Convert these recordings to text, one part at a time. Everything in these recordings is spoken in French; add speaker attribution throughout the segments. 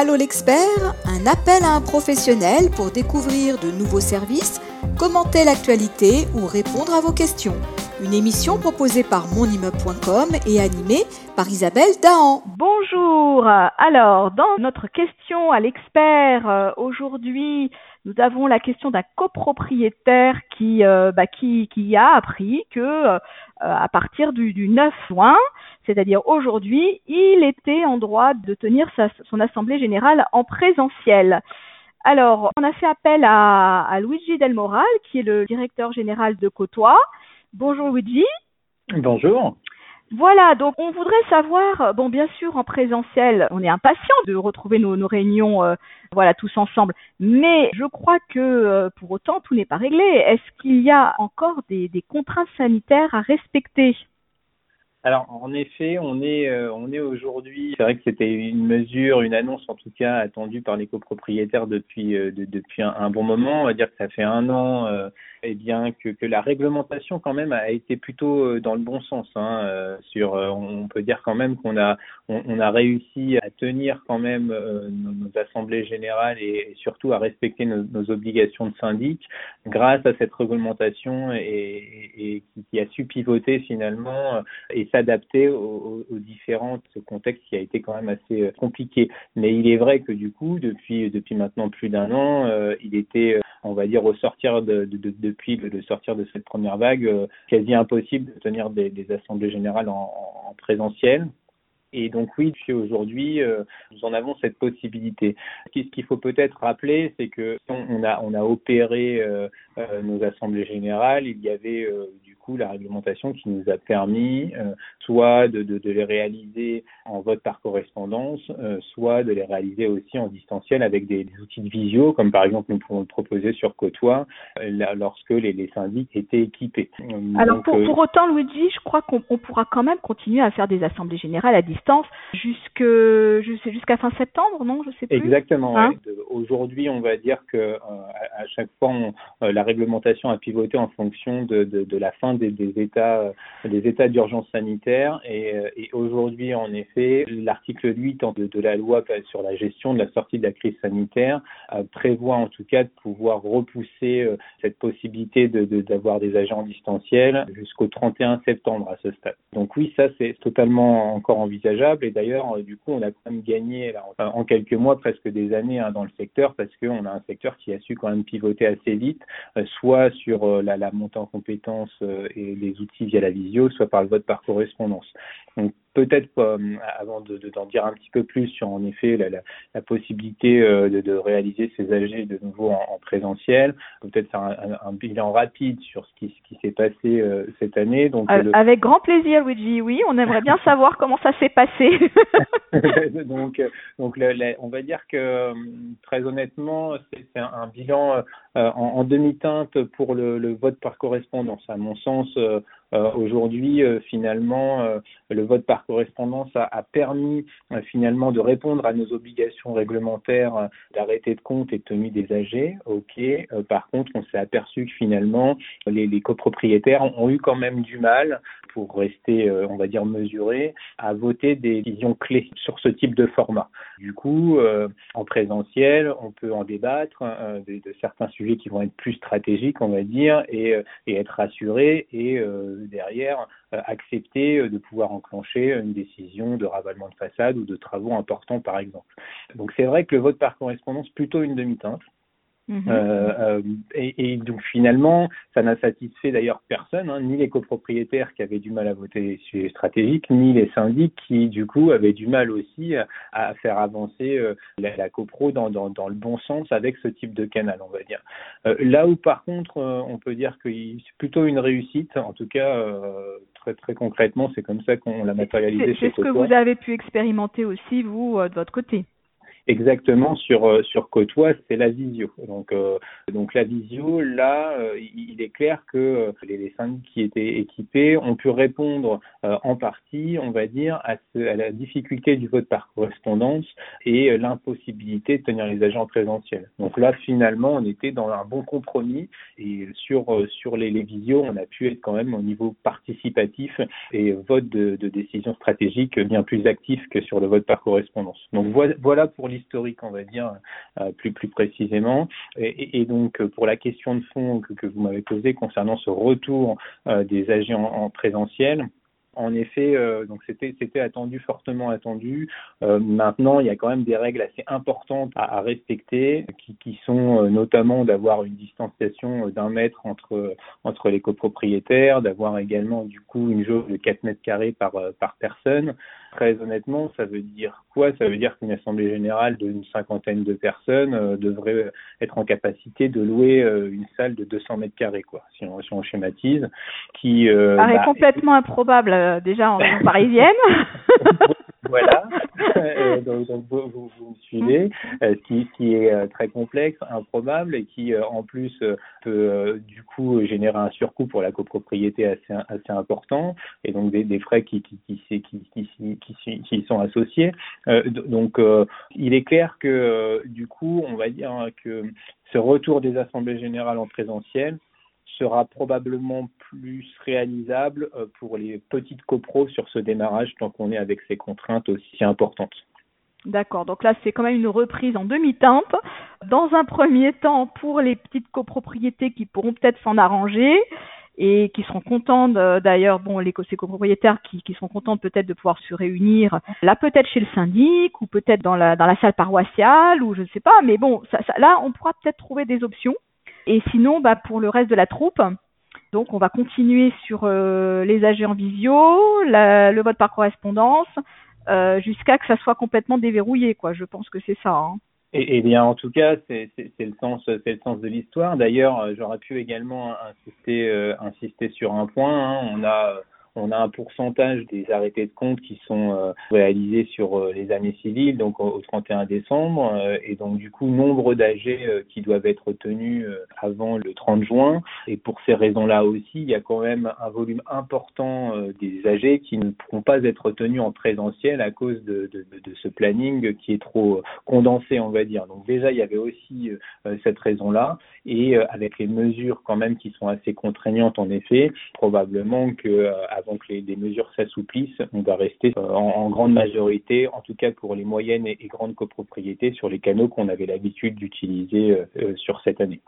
Speaker 1: Allô l'expert, un appel à un professionnel pour découvrir de nouveaux services, commenter l'actualité ou répondre à vos questions. Une émission proposée par monimmeuble.com et animée par Isabelle Dahan.
Speaker 2: Bonjour. Alors, dans notre question à l'expert euh, aujourd'hui, nous avons la question d'un copropriétaire qui, euh, bah, a appris que euh, à partir du, du 9 juin, c'est-à-dire aujourd'hui, il était en droit de tenir sa, son assemblée générale en présentiel. Alors, on a fait appel à, à Luigi Del Moral, qui est le directeur général de Côtois. Bonjour Luigi.
Speaker 3: Bonjour.
Speaker 2: Voilà, donc on voudrait savoir, bon bien sûr en présentiel, on est impatient de retrouver nos, réunions, euh, voilà tous ensemble, mais je crois que euh, pour autant tout n'est pas réglé. Est-ce qu'il y a encore des contraintes sanitaires à respecter?
Speaker 3: Alors en effet, on est euh, on est aujourd'hui. C'est vrai que c'était une mesure, une annonce en tout cas attendue par les copropriétaires depuis euh, de, depuis un, bon moment. On va dire que ça fait un an, euh, eh bien que, que la réglementation quand même a été plutôt dans le bon sens. Hein, sur, on peut dire quand même qu'on a on, a réussi à tenir quand même nos, assemblées générales et, surtout à respecter nos, obligations de syndic grâce à cette réglementation et, qui, qui, a su pivoter finalement et s'adapter aux, différents contextes qui a été quand même assez euh, compliqué. Mais il est vrai que du coup, depuis depuis maintenant plus d'un an, euh, il était, on va dire, au sortir de, de, de depuis le sortir de cette première vague, euh, quasi impossible de tenir des, assemblées générales en, en présentiel. Et donc oui, aujourd'hui, euh, nous en avons cette possibilité. Ce qu'il faut peut-être rappeler, c'est que on a, on a opéré euh, euh, nos assemblées générales, il y avait coup la réglementation qui nous a permis soit de, de, de, les réaliser en vote par correspondance, soit de les réaliser aussi en distanciel avec des, des, outils de visio, comme par exemple nous pouvons le proposer sur Côtois lorsque les, les, syndics étaient équipés.
Speaker 2: Alors Donc, pour, pour, autant, Luigi, je crois qu'on pourra quand même continuer à faire des assemblées générales à distance jusque jusqu'à fin septembre, non Je sais plus.
Speaker 3: Exactement. Hein ouais. Aujourd'hui, on va dire que euh, à, chaque fois, on, euh, la réglementation a pivoté en fonction de, de, de la fin des, états euh, des états d'urgence sanitaire et, et aujourd'hui, en effet, l'article 8 de, de, la loi sur la gestion de la sortie de la crise sanitaire prévoit en tout cas de pouvoir repousser cette possibilité d'avoir des agents distanciels jusqu'au 31 septembre à ce stade. Donc oui, ça c'est totalement encore envisageable et d'ailleurs, euh, du coup, on a quand même gagné en quelques mois presque des années hein, dans le secteur parce qu'on a un secteur qui a su quand même pivoter assez vite, euh, soit sur euh, la, montée en compétences et les outils via la visio, soit par le vote par correspondance. Donc peut-être euh, avant de, d'en dire un petit peu plus sur en effet la, la, la possibilité euh, de, de, réaliser ces AG de nouveau en, en présentiel, peut-être faire un, un, un, bilan rapide sur ce qui, ce qui s'est passé euh, cette année.
Speaker 2: Donc le... avec grand plaisir, Luigi. Oui, on aimerait bien savoir comment ça s'est passé.
Speaker 3: donc, donc on va dire que très honnêtement, c'est, c'est un, bilan en, en, demi-teinte pour le, le, vote par correspondance. À mon sens, aujourd'hui, finalement, le vote par correspondance a, a permis euh, finalement de répondre à nos obligations réglementaires euh, d'arrêté de compte et de tenue des AG. Ok. Euh, par contre, on s'est aperçu que finalement, les, les, copropriétaires ont eu quand même du mal, pour rester, on va dire, mesurés, à voter des décisions clés sur ce type de format. Du coup, en présentiel, on peut en débattre de, de, certains sujets qui vont être plus stratégiques, on va dire, et, et être rassurés et derrière accepter de pouvoir enclencher une décision de ravalement de façade ou de travaux importants, par exemple. Donc c'est vrai que le vote par correspondance, plutôt une demi-teinte. Mmh. Euh, euh, et, et, donc finalement, ça n'a satisfait d'ailleurs personne, hein, ni les copropriétaires qui avaient du mal à voter sur stratégique, ni les syndics qui du coup avaient du mal aussi à, faire avancer euh, la, la, copro dans, dans, dans, le bon sens avec ce type de canal, on va dire. Euh, là où par contre, on peut dire que c'est plutôt une réussite, en tout cas très très concrètement, c'est comme ça qu'on l'a matérialisé.
Speaker 2: C'est ce que vous avez pu expérimenter aussi vous de votre côté
Speaker 3: exactement sur euh, sur Côtois, c'est la visio. Donc euh, donc la visio, là, euh, il est clair que les, les qui étaient équipés ont pu répondre en partie, on va dire, à, la difficulté du vote par correspondance et l'impossibilité de tenir les agents présentiels. Donc là, finalement, on était dans un bon compromis et sur sur les, les visios, on a pu être quand même au niveau participatif et vote de, décision stratégique bien plus actif que sur le vote par correspondance. Donc voilà pour l'histoire l'historique, on va dire plus plus précisément. Et, donc pour la question de fond que, vous m'avez posée concernant ce retour des agents en présentiel, en effet, euh, donc c'était c'était attendu, fortement attendu. Euh, maintenant, il y a quand même des règles assez importantes à, respecter, qui, sont euh, notamment d'avoir une distanciation d'un mètre entre entre les copropriétaires, d'avoir également du coup une jauge de 4 mètres carrés par par personne. Très honnêtement, ça veut dire quoi? Ça veut dire qu'une assemblée générale d'une cinquantaine de personnes devrait être en capacité de louer une salle de 200 mètres carrés, quoi, si on, si on schématise.
Speaker 2: Qui paraît bah, complètement improbable euh, déjà en région parisienne.
Speaker 3: voilà, euh, donc, vous, vous, me suivez, euh, ce, qui, qui, est très complexe, improbable et qui en plus peut du coup générer un surcoût pour la copropriété assez, assez important et donc des, des frais qui, qui, qui, qui, qui, qui, sont associés. donc il est clair que du coup on va dire que ce retour des assemblées générales en présentiel sera probablement plus réalisable euh, pour les petites copros sur ce démarrage tant qu'on est avec ces contraintes aussi importantes.
Speaker 2: D'accord, donc là c'est quand même une reprise en demi-teinte. Dans un premier temps, pour les petites copropriétés qui pourront peut-être s'en arranger et qui seront contentes d'ailleurs, bon, les ces copropriétaires qui, qui seront contents peut-être de pouvoir se réunir là peut-être chez le syndic ou peut-être dans la, dans la salle paroissiale ou je ne sais pas, mais bon, ça, là on pourra peut-être trouver des options. Et sinon, bah, pour le reste de la troupe, donc on va continuer sur euh, les AG en visio, le vote par correspondance, euh, jusqu'à que ça soit complètement déverrouillé. Je pense que c'est ça. Hein.
Speaker 3: Et, bien, en tout cas, c'est le sens, de l'histoire. D'ailleurs, euh, j'aurais pu également insister, insister sur un point. Hein. On a on a un pourcentage des arrêtés de compte qui sont euh, réalisés sur euh, les années civiles, donc au, 31 décembre, euh, et donc du coup nombre d'AG qui doivent être tenus avant le 30 juin. Et pour ces raisons-là aussi, il y a quand même un volume important des AG qui ne pourront pas être tenus en présentiel à cause de, de, de ce planning qui est trop condensé, on va dire. Donc déjà, il y avait aussi cette raison-là, et avec les mesures quand même qui sont assez contraignantes en effet, probablement que donc les, mesures s'assouplissent, on va rester euh, en, grande majorité, en tout cas pour les moyennes et, grandes copropriétés, sur les canaux qu'on avait l'habitude d'utiliser euh, euh, sur cette année.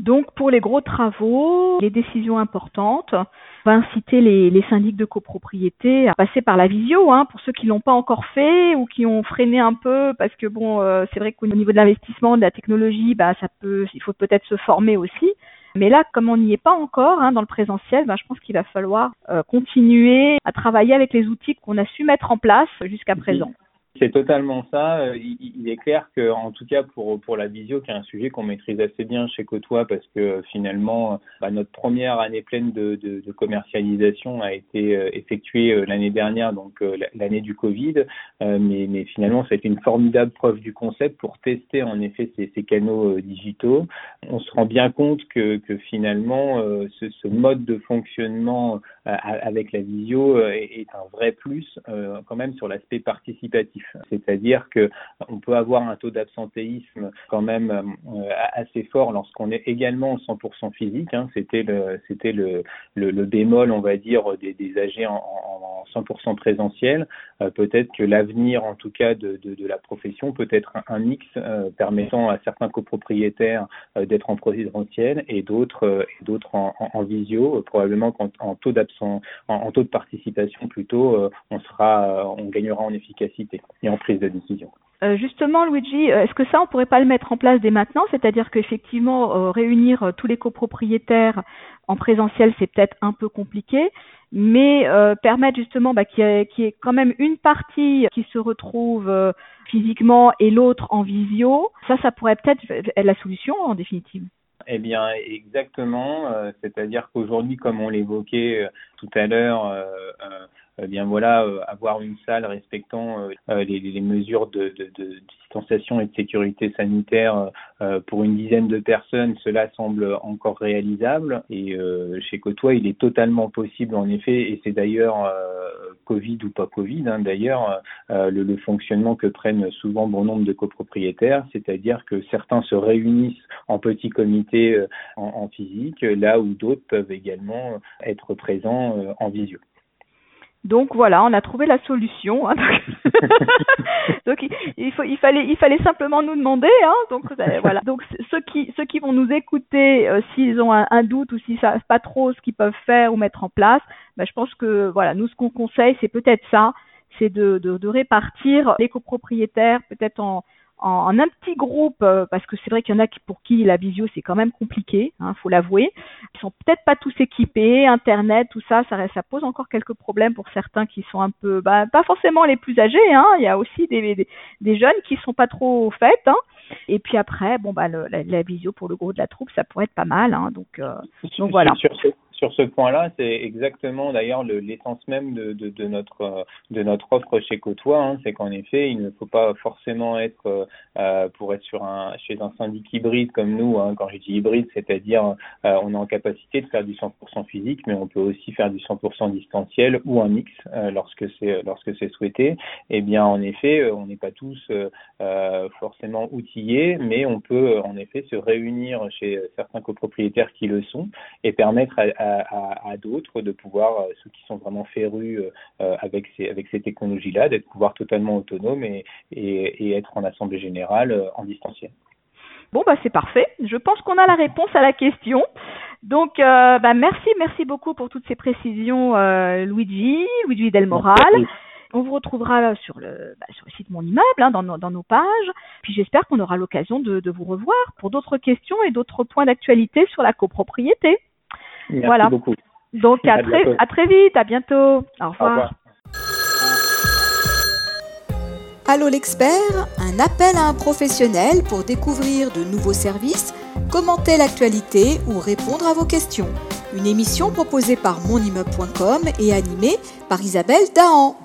Speaker 2: Donc pour les gros travaux, les décisions importantes, on va inciter les, les syndics de copropriété à passer par la visio, hein, pour ceux qui l'ont pas encore fait ou qui ont freiné un peu, parce que bon, c'est vrai qu'au niveau de l'investissement, de la technologie, bah ça peut, il faut peut-être se former aussi. Mais là, comme on n'y est pas encore hein, dans le présentiel, ben, je pense qu'il va falloir euh, continuer à travailler avec les outils qu'on a su mettre en place jusqu'à présent.
Speaker 3: C'est totalement ça. Euh, il, est clair que, en tout cas pour la visio, qui est un sujet qu'on maîtrise assez bien chez Côtois, parce que finalement, bah, notre première année pleine de, commercialisation a été euh, effectuée euh, l'année dernière, donc l'année du Covid. Mais, mais finalement, c'est une formidable preuve du concept pour tester en effet ces, ces canaux digitaux. On se rend bien compte que, finalement, ce mode de fonctionnement avec la visio est un vrai plus quand même sur l'aspect participatif. C'est-à-dire que on peut avoir un taux d'absentéisme quand même euh, assez fort lorsqu'on est également en 100% physique. Hein. C'était le c'était le, le, bémol, on va dire, des, des AG en, en 100% présentiel. Euh, peut-être que l'avenir, en tout cas, de, de, de, la profession peut être un, mix euh, permettant à certains copropriétaires d'être en présentiel et d'autres d'autres en, en, visio. probablement qu'en en taux en, taux de participation plutôt, on sera, on gagnera en efficacité et en prise de décision.
Speaker 2: Euh, justement, Luigi, euh, est-ce que ça, on pourrait pas le mettre en place dès maintenant? C'est-à-dire qu'effectivement, euh, réunir tous les copropriétaires en présentiel, c'est peut-être un peu compliqué, mais permettre justement bah, qu'il y, ait quand même une partie qui se retrouve physiquement et l'autre en visio, ça, ça pourrait peut-être être la solution en définitive.
Speaker 3: Eh bien, exactement. C'est-à-dire qu'aujourd'hui, comme on l'évoquait tout à l'heure, eh bien voilà, euh, avoir une salle respectant euh, euh, les, les, mesures de, de, de, distanciation et de sécurité sanitaire pour une dizaine de personnes, cela semble encore réalisable. Et chez Côtois, il est totalement possible en effet, et c'est d'ailleurs Covid ou pas Covid, hein, d'ailleurs le, le, fonctionnement que prennent souvent bon nombre de copropriétaires, c'est-à-dire que certains se réunissent en petits comités en, en physique, là où d'autres peuvent également être présents en visio.
Speaker 2: Donc voilà, on a trouvé la solution. Hein. Donc il, faut, il fallait, il fallait simplement nous demander. Hein, donc voilà. Donc ceux qui, ceux qui vont nous écouter, euh, s'ils ont un, doute ou s'ils savent pas trop ce qu'ils peuvent faire ou mettre en place, ben, je pense que voilà, nous ce qu'on conseille, c'est peut-être ça, c'est de, de, de répartir les copropriétaires peut-être en en, un petit groupe, euh, parce que c'est vrai qu'il y en a qui, pour qui la visio c'est quand même compliqué, hein, faut l'avouer. Ils sont peut-être pas tous équipés, Internet, tout ça, ça, ça pose encore quelques problèmes pour certains qui sont un peu, bah, pas forcément les plus âgés. Hein, il y a aussi des, des, jeunes qui sont pas trop faites. Hein. Et puis après, bon bah la, visio pour le gros de la troupe, ça pourrait être pas mal. Hein, donc, euh, donc voilà
Speaker 3: sur ce point-là, c'est exactement d'ailleurs l'essence même de, notre de notre offre chez Côtois, hein, c'est qu'en effet, il ne faut pas forcément être euh, pour être sur un chez un syndic hybride comme nous. Hein, quand je dis hybride, c'est-à-dire euh, on est en capacité de faire du 100% physique, mais on peut aussi faire du 100% distanciel ou un mix euh, lorsque c'est souhaité. Eh bien, en effet, on n'est pas tous euh, forcément outillés, mais on peut en effet se réunir chez certains copropriétaires qui le sont et permettre à, d'autres de pouvoir, euh, ceux qui sont vraiment férus euh, avec ces, avec ces technologies-là, d'être pouvoir totalement autonomes et, et, être en assemblée générale euh, en distanciel.
Speaker 2: Bon, bah, c'est parfait. Je pense qu'on a la réponse à la question. Donc, bah, merci, merci beaucoup pour toutes ces précisions, Luigi, Luigi Del Moral. On vous retrouvera sur le, bah, sur le site Mon Immeuble, hein, dans, nos, dans, nos pages. Puis j'espère qu'on aura l'occasion de, de vous revoir pour d'autres questions et d'autres points d'actualité sur la copropriété
Speaker 3: voilà. beaucoup.
Speaker 2: Donc à, très, à très vite, à bientôt. Au revoir.
Speaker 1: Allô l'expert, un appel à un professionnel pour découvrir de nouveaux services, commenter l'actualité ou répondre à vos questions. Une émission proposée par monimmeuble.com et animée par Isabelle Dahan.